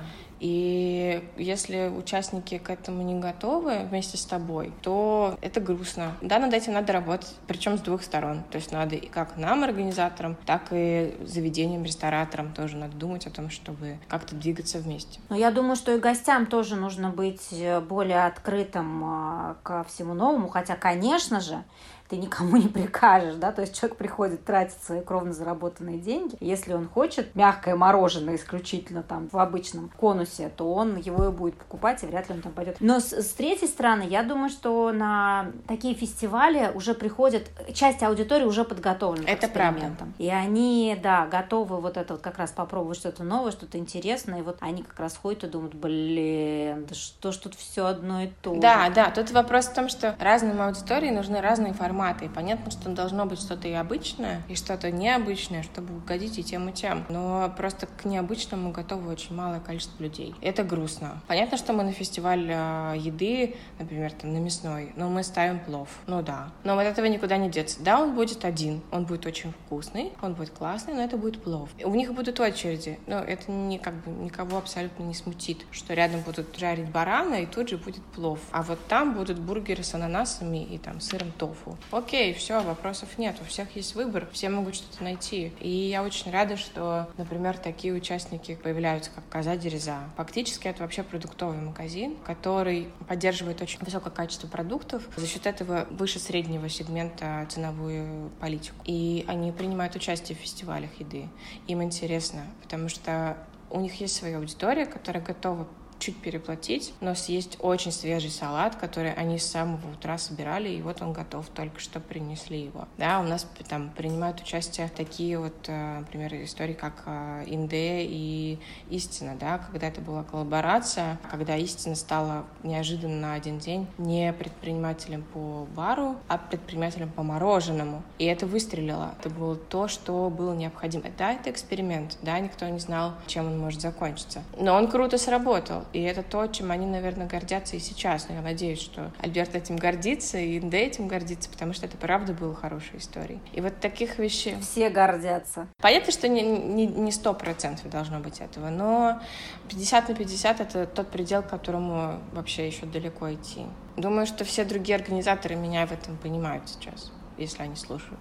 И если участники к этому не готовы вместе с тобой, то это грустно. Да, над этим надо работать, причем с двух сторон. То есть надо и как нам, организаторам, так и заведениям, рестораторам тоже надо думать о том, чтобы как-то двигаться вместе. Но я думаю, что и гостям тоже нужно быть э, более открытым а, ко всему новому, хотя, конечно же, ты никому не прикажешь, да, то есть человек приходит тратить свои кровно заработанные деньги, если он хочет мягкое мороженое исключительно там в обычном конусе, то он его и будет покупать, и вряд ли он там пойдет. Но с, с третьей стороны, я думаю, что на такие фестивали уже приходят, часть аудитории уже подготовлена это к экспериментам. Правда. И они, да, готовы вот это вот как раз попробовать что-то новое, что-то интересное, и вот они как раз ходят и думают, блин, да что ж тут все одно и то Да, да, тут вопрос в том, что разным аудитории нужны разные форматы форматы. И понятно, что должно быть что-то и обычное, и что-то необычное, чтобы угодить и тем, и тем. Но просто к необычному готовы очень малое количество людей. Это грустно. Понятно, что мы на фестиваль э, еды, например, там на мясной, но мы ставим плов. Ну да. Но вот этого никуда не деться. Да, он будет один, он будет очень вкусный, он будет классный, но это будет плов. У них будут очереди, но это не, как бы, никого абсолютно не смутит, что рядом будут жарить барана, и тут же будет плов. А вот там будут бургеры с ананасами и там сыром тофу окей, все, вопросов нет, у всех есть выбор, все могут что-то найти. И я очень рада, что, например, такие участники появляются, как Коза Дереза. Фактически это вообще продуктовый магазин, который поддерживает очень высокое качество продуктов, за счет этого выше среднего сегмента ценовую политику. И они принимают участие в фестивалях еды. Им интересно, потому что у них есть своя аудитория, которая готова чуть-чуть переплатить, но съесть очень свежий салат, который они с самого утра собирали, и вот он готов, только что принесли его. Да, у нас там принимают участие такие вот, э, например, истории, как э, Инде и Истина, да, когда это была коллаборация, когда Истина стала неожиданно на один день не предпринимателем по бару, а предпринимателем по мороженому. И это выстрелило. Это было то, что было необходимо. Да, это эксперимент, да, никто не знал, чем он может закончиться. Но он круто сработал, и это то, чем они, наверное, гордятся и сейчас. Но я надеюсь, что Альберт этим гордится, и Инде этим гордится, потому что это правда было хорошей историей. И вот таких вещей... Все гордятся. Понятно, что не сто процентов должно быть этого, но 50 на 50 — это тот предел, к которому вообще еще далеко идти. Думаю, что все другие организаторы меня в этом понимают сейчас, если они слушают.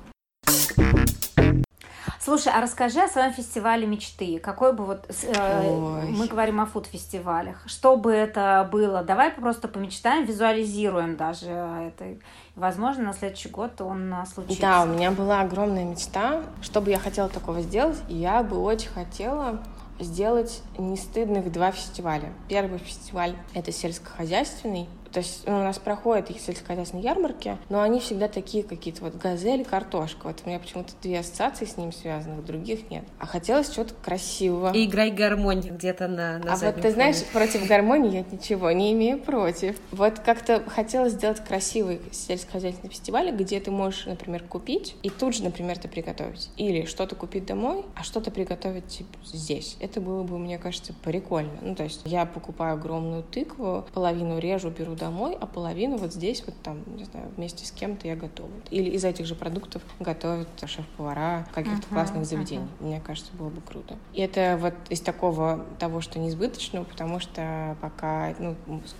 Слушай, а расскажи о своем фестивале мечты. Какой бы вот э, мы говорим о фуд-фестивалях, что бы это было? Давай просто помечтаем, визуализируем даже это. Возможно, на следующий год он случится. Да, у меня была огромная мечта, что бы я хотела такого сделать, и я бы очень хотела сделать не стыдных два фестиваля. Первый фестиваль — это сельскохозяйственный, то есть ну, у нас проходят их сельскохозяйственные ярмарки, но они всегда такие какие-то вот газель, картошка. Вот у меня почему-то две ассоциации с ним связанных, других нет. А хотелось чего-то красивого. И играй гармонии где-то на, на А вот ты знаешь, против гармонии я ничего не имею против. Вот как-то хотелось сделать красивый сельскохозяйственный фестиваль, где ты можешь, например, купить и тут же, например, это приготовить. Или что-то купить домой, а что-то приготовить типа, здесь. Это было бы, мне кажется, прикольно. Ну, то есть я покупаю огромную тыкву, половину режу, беру домой, а половину вот здесь вот там, не знаю, вместе с кем-то я готовлю. Или из этих же продуктов готовят шеф-повара каких-то uh-huh, классных заведений. Uh-huh. Мне кажется, было бы круто. И это вот из такого того, что неизбыточного, потому что пока, ну,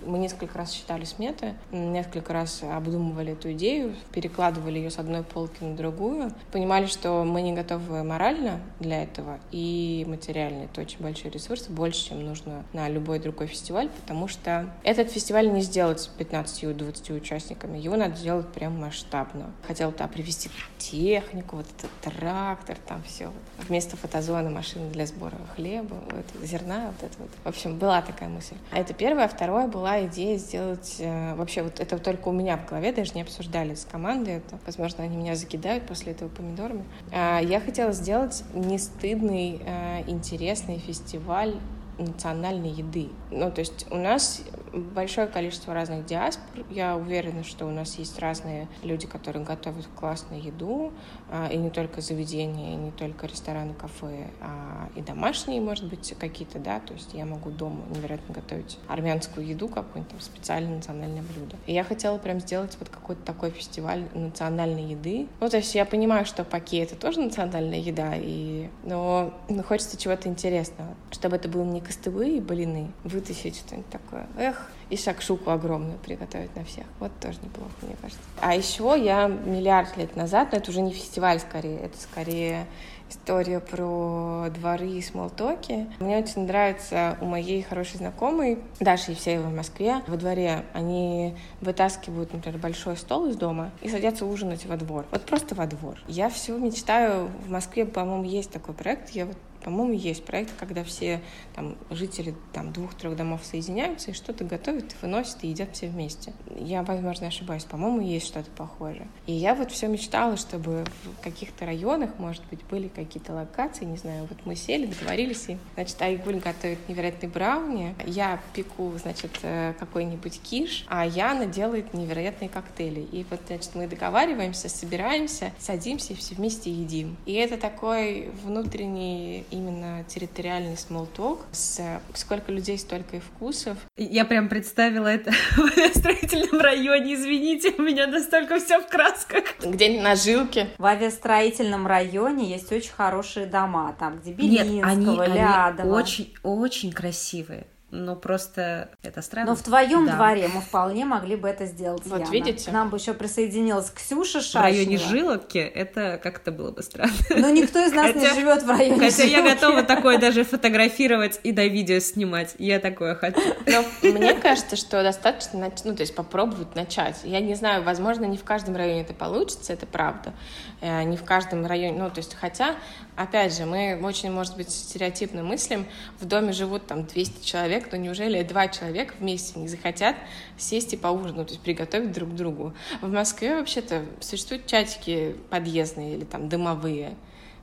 мы несколько раз считали сметы, несколько раз обдумывали эту идею, перекладывали ее с одной полки на другую, понимали, что мы не готовы морально для этого и материально. Это очень большой ресурс, больше, чем нужно на любой другой фестиваль, потому что этот фестиваль не сделал делать с 15-20 участниками, его надо делать прям масштабно. Хотела туда привезти технику, вот этот трактор, там все. Вместо фотозоны машины для сбора хлеба, вот, зерна, вот это вот. В общем, была такая мысль. А это первое. А второе была идея сделать... Э, вообще, вот это только у меня в голове, даже не обсуждали с командой это. Возможно, они меня закидают после этого помидорами. А, я хотела сделать не стыдный, а, интересный фестиваль национальной еды. Ну, то есть у нас большое количество разных диаспор. Я уверена, что у нас есть разные люди, которые готовят классную еду, а, и не только заведения, и не только рестораны, кафе, а и домашние, может быть, какие-то, да, то есть я могу дома невероятно готовить армянскую еду, какое-нибудь там специальное национальное блюдо. И я хотела прям сделать вот какой-то такой фестиваль национальной еды. Ну, то есть я понимаю, что паки — это тоже национальная еда, и... но, но хочется чего-то интересного, чтобы это было не костовые блины, вытащить что-нибудь такое. Эх, и шакшуку огромную приготовить на всех. Вот тоже неплохо, мне кажется. А еще я миллиард лет назад, но это уже не фестиваль скорее, это скорее история про дворы и смолтоки. Мне очень нравится у моей хорошей знакомой, Даши Евсеевой в Москве, во дворе они вытаскивают, например, большой стол из дома и садятся ужинать во двор. Вот просто во двор. Я все мечтаю, в Москве, по-моему, есть такой проект, я вот по-моему, есть проект, когда все там, жители там, двух-трех домов соединяются и что-то готовят, выносят, и едят все вместе. Я, возможно, ошибаюсь. По-моему, есть что-то похожее. И я вот все мечтала, чтобы в каких-то районах, может быть, были какие-то локации, не знаю, вот мы сели, договорились, и, значит, Айгуль готовит невероятный брауни, я пеку, значит, э, какой-нибудь киш, а Яна делает невероятные коктейли. И вот, значит, мы договариваемся, собираемся, садимся и все вместе едим. И это такой внутренний именно территориальный смолток, с сколько людей, столько и вкусов. Я прям представила это в строительном районе, извините, у меня настолько все в красках. Где-нибудь на жилке. В авиастроительном районе есть очень хорошие дома, там, где Белинского, Нет, они, Лядова. они очень, очень красивые но просто это странно. Но в твоем да. дворе мы вполне могли бы это сделать. Вот Яна. видите? К нам бы еще присоединилась Ксюша Шашнева. В районе Жиловки это как-то было бы странно. Но никто из нас хотя, не живет в районе Хотя Жиловки. я готова такое даже фотографировать и на видео снимать. Я такое хочу. Но мне кажется, что достаточно, ну, то есть попробовать начать. Я не знаю, возможно, не в каждом районе это получится, это правда. Э, не в каждом районе, ну, то есть, хотя, опять же, мы очень, может быть, стереотипно мыслим, в доме живут там 200 человек, человек, то неужели два человека вместе не захотят сесть и поужинать, то есть приготовить друг другу? В Москве вообще-то существуют чатики подъездные или там дымовые,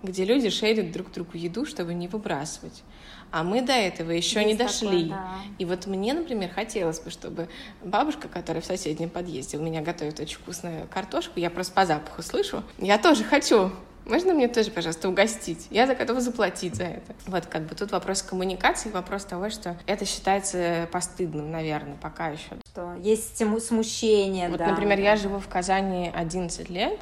где люди шерят друг другу еду, чтобы не выбрасывать. А мы до этого еще Есть не дошли. Такое, да. И вот мне, например, хотелось бы, чтобы бабушка, которая в соседнем подъезде у меня готовит очень вкусную картошку, я просто по запаху слышу, я тоже хочу. Можно мне тоже, пожалуйста, угостить? Я готова заплатить за это. Вот как бы тут вопрос коммуникации, вопрос того, что это считается постыдным, наверное, пока еще. Что есть смущение, вот, да. например, я живу в Казани 11 лет,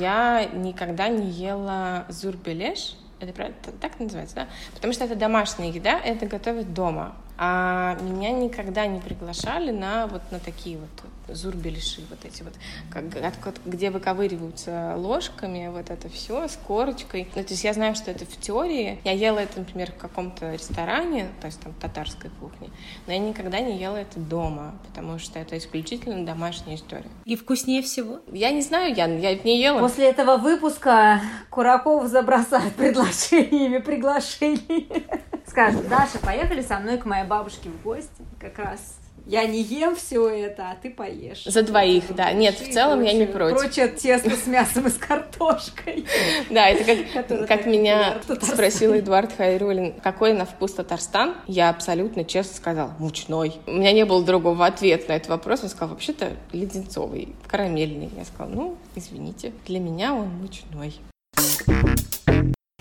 я никогда не ела зурбелеш, это правильно так называется, да? Потому что это домашняя еда, это готовят дома. А меня никогда не приглашали на вот на такие вот зурбелиши, вот эти вот, как, где выковыриваются ложками, вот это все с корочкой. Ну, то есть я знаю, что это в теории. Я ела это, например, в каком-то ресторане, то есть там татарской кухни, но я никогда не ела это дома, потому что это исключительно домашняя история. И вкуснее всего? Я не знаю, я, я не ела. После этого выпуска Кураков забросает предложениями приглашений. Скажет, Даша, поехали со мной к моей бабушке в гости. Как раз я не ем все это, а ты поешь. За двоих, да. Нет, в целом прочее, я не против. Прочее тесто с мясом и с картошкой. Да, это как, как меня спросил Эдуард Хайрулин, какой на вкус Татарстан? Я абсолютно честно сказал, мучной. У меня не было другого ответа на этот вопрос. Он сказал, вообще-то леденцовый, карамельный. Я сказала, ну, извините, для меня он мучной.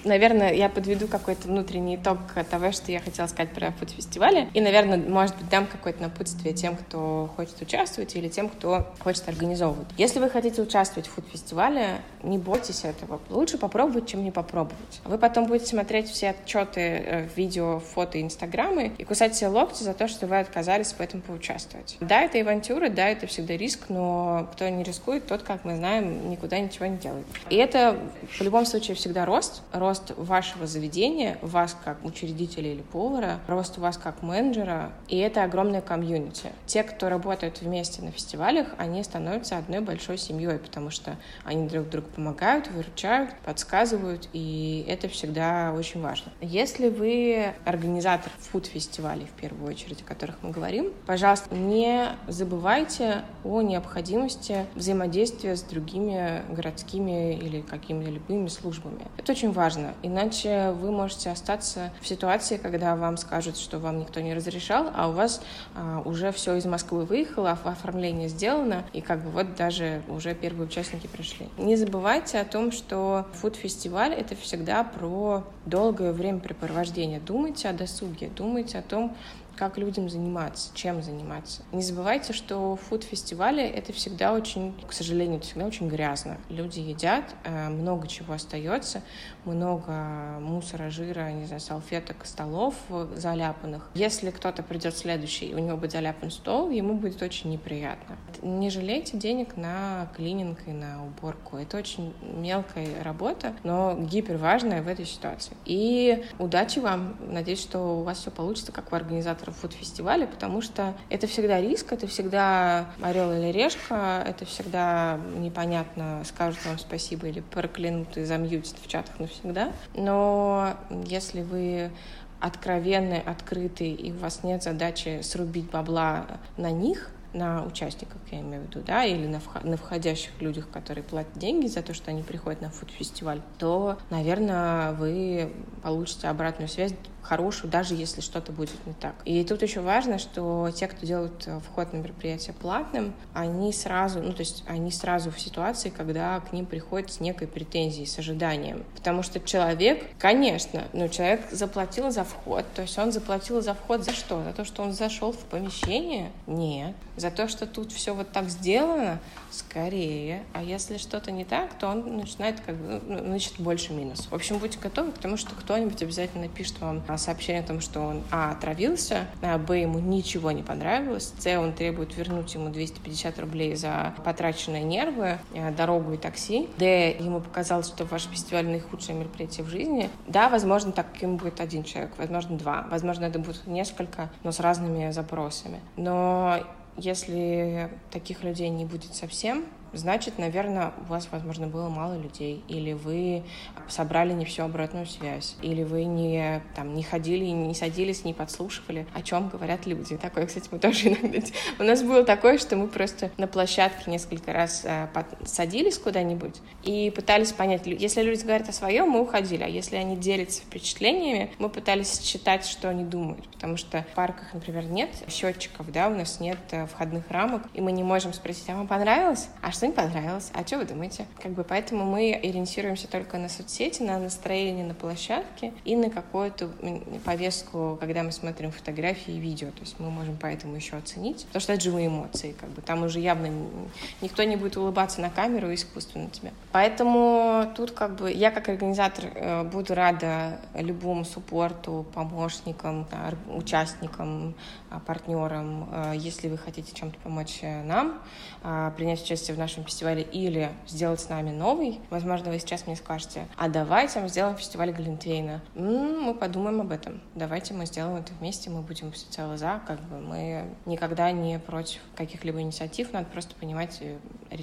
Наверное, я подведу какой-то внутренний итог того, что я хотела сказать про фуд-фестивали. И, наверное, может быть, дам какое-то напутствие тем, кто хочет участвовать или тем, кто хочет организовывать. Если вы хотите участвовать в фуд-фестивале, не бойтесь этого. Лучше попробовать, чем не попробовать. Вы потом будете смотреть все отчеты, э, видео, фото, инстаграмы и кусать себе локти за то, что вы отказались в этом поучаствовать. Да, это авантюра, да, это всегда риск, но кто не рискует, тот, как мы знаем, никуда ничего не делает. И это в любом случае всегда рост, рост рост вашего заведения, вас как учредителя или повара, рост вас как менеджера, и это огромное комьюнити. Те, кто работают вместе на фестивалях, они становятся одной большой семьей, потому что они друг другу помогают, выручают, подсказывают, и это всегда очень важно. Если вы организатор фуд-фестивалей, в первую очередь, о которых мы говорим, пожалуйста, не забывайте о необходимости взаимодействия с другими городскими или какими-либо службами. Это очень важно важно. Иначе вы можете остаться в ситуации, когда вам скажут, что вам никто не разрешал, а у вас а, уже все из Москвы выехало, оформление сделано, и как бы вот даже уже первые участники пришли. Не забывайте о том, что фуд-фестиваль — это всегда про долгое времяпрепровождение. Думайте о досуге, думайте о том, как людям заниматься, чем заниматься. Не забывайте, что фуд-фестивали — это всегда очень, к сожалению, это всегда очень грязно. Люди едят, э, много чего остается, много мусора, жира, не знаю, салфеток, столов заляпанных. Если кто-то придет следующий, и у него будет заляпан стол, ему будет очень неприятно. Не жалейте денег на клининг и на уборку. Это очень мелкая работа, но гиперважная в этой ситуации. И удачи вам. Надеюсь, что у вас все получится, как у организаторов фуд-фестиваля, потому что это всегда риск, это всегда орел или решка, это всегда непонятно, скажут вам спасибо или проклянут и замьютят в чатах навсегда. Но если вы откровенны, открыты, и у вас нет задачи срубить бабла на них, на участников, я имею в виду, да, или на, вход, на входящих людях, которые платят деньги за то, что они приходят на фуд-фестиваль, то, наверное, вы получите обратную связь хорошую, даже если что-то будет не так. И тут еще важно, что те, кто делают э, вход на мероприятие платным, они сразу, ну то есть они сразу в ситуации, когда к ним приходят с некой претензией, с ожиданием. Потому что человек, конечно, ну человек заплатил за вход, то есть он заплатил за вход за что? За то, что он зашел в помещение? Нет. За то, что тут все вот так сделано? Скорее. А если что-то не так, то он начинает как бы, ну, значит, больше минус. В общем, будьте готовы к тому, что кто-нибудь обязательно напишет вам сообщение о том, что он, а, отравился, а, б, ему ничего не понравилось, с, он требует вернуть ему 250 рублей за потраченные нервы, а, дорогу и такси, д, ему показалось, что ваш фестиваль наихудшее мероприятие в жизни, да, возможно, таким будет один человек, возможно, два, возможно, это будет несколько, но с разными запросами. Но если таких людей не будет совсем, значит, наверное, у вас, возможно, было мало людей, или вы собрали не всю обратную связь, или вы не, там, не ходили, не садились, не подслушивали, о чем говорят люди. Такое, кстати, мы тоже иногда... У нас было такое, что мы просто на площадке несколько раз э, садились куда-нибудь и пытались понять, если люди говорят о своем, мы уходили, а если они делятся впечатлениями, мы пытались считать, что они думают, потому что в парках, например, нет счетчиков, да, у нас нет э, входных рамок, и мы не можем спросить, а вам понравилось? А что не понравилось? А что вы думаете? Как бы поэтому мы ориентируемся только на соцсети, на настроение на площадке и на какую-то повестку, когда мы смотрим фотографии и видео. То есть мы можем поэтому еще оценить, потому что это живые эмоции, как бы там уже явно никто не будет улыбаться на камеру искусственно тебе. Поэтому тут как бы я как организатор э, буду рада любому суппорту, помощникам, участникам, а, партнерам, э, если вы хотите чем-то помочь э, нам, а, принять участие в нашем фестивале или сделать с нами новый. Возможно, вы сейчас мне скажете, а давайте мы сделаем фестиваль Галентвейна. Мы подумаем об этом. Давайте мы сделаем это вместе, мы будем всецело за. Как бы мы никогда не против каких-либо инициатив, надо просто понимать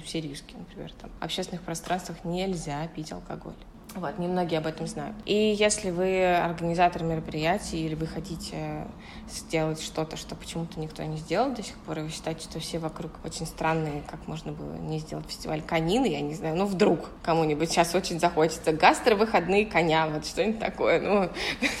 все риски. Например, там, в общественных пространствах нельзя пить алкоголь. Вот, немногие об этом знают. И если вы организатор мероприятий или вы хотите сделать что-то, что почему-то никто не сделал до сих пор, и вы считаете, что все вокруг очень странные, как можно было не сделать фестиваль конины, я не знаю, ну вдруг кому-нибудь сейчас очень захочется гастро-выходные коня, вот что-нибудь такое, ну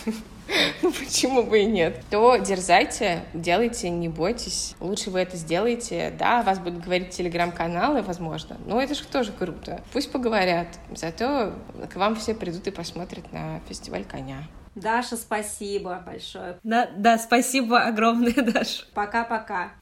почему бы и нет, то дерзайте, делайте, не бойтесь. Лучше вы это сделаете. Да, вас будут говорить телеграм-каналы, возможно, но это же тоже круто. Пусть поговорят. Зато к вам все придут и посмотрят на фестиваль коня. Даша, спасибо большое. Да, да, спасибо огромное, Даша. Пока-пока.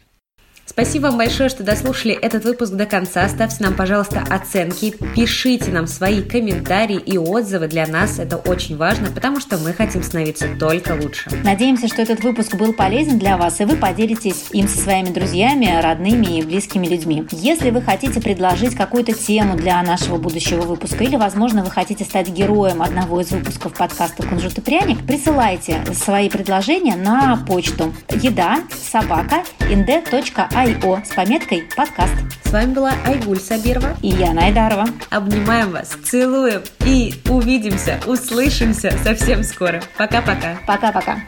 Спасибо вам большое, что дослушали этот выпуск до конца. Ставьте нам, пожалуйста, оценки, пишите нам свои комментарии и отзывы. Для нас это очень важно, потому что мы хотим становиться только лучше. Надеемся, что этот выпуск был полезен для вас, и вы поделитесь им со своими друзьями, родными и близкими людьми. Если вы хотите предложить какую-то тему для нашего будущего выпуска, или, возможно, вы хотите стать героем одного из выпусков подкаста «Кунжут и пряник», присылайте свои предложения на почту еда собака inde.ru IO с пометкой «Подкаст». С вами была Айгуль Сабирова и я Найдарова. Обнимаем вас, целуем и увидимся, услышимся совсем скоро. Пока-пока. Пока-пока.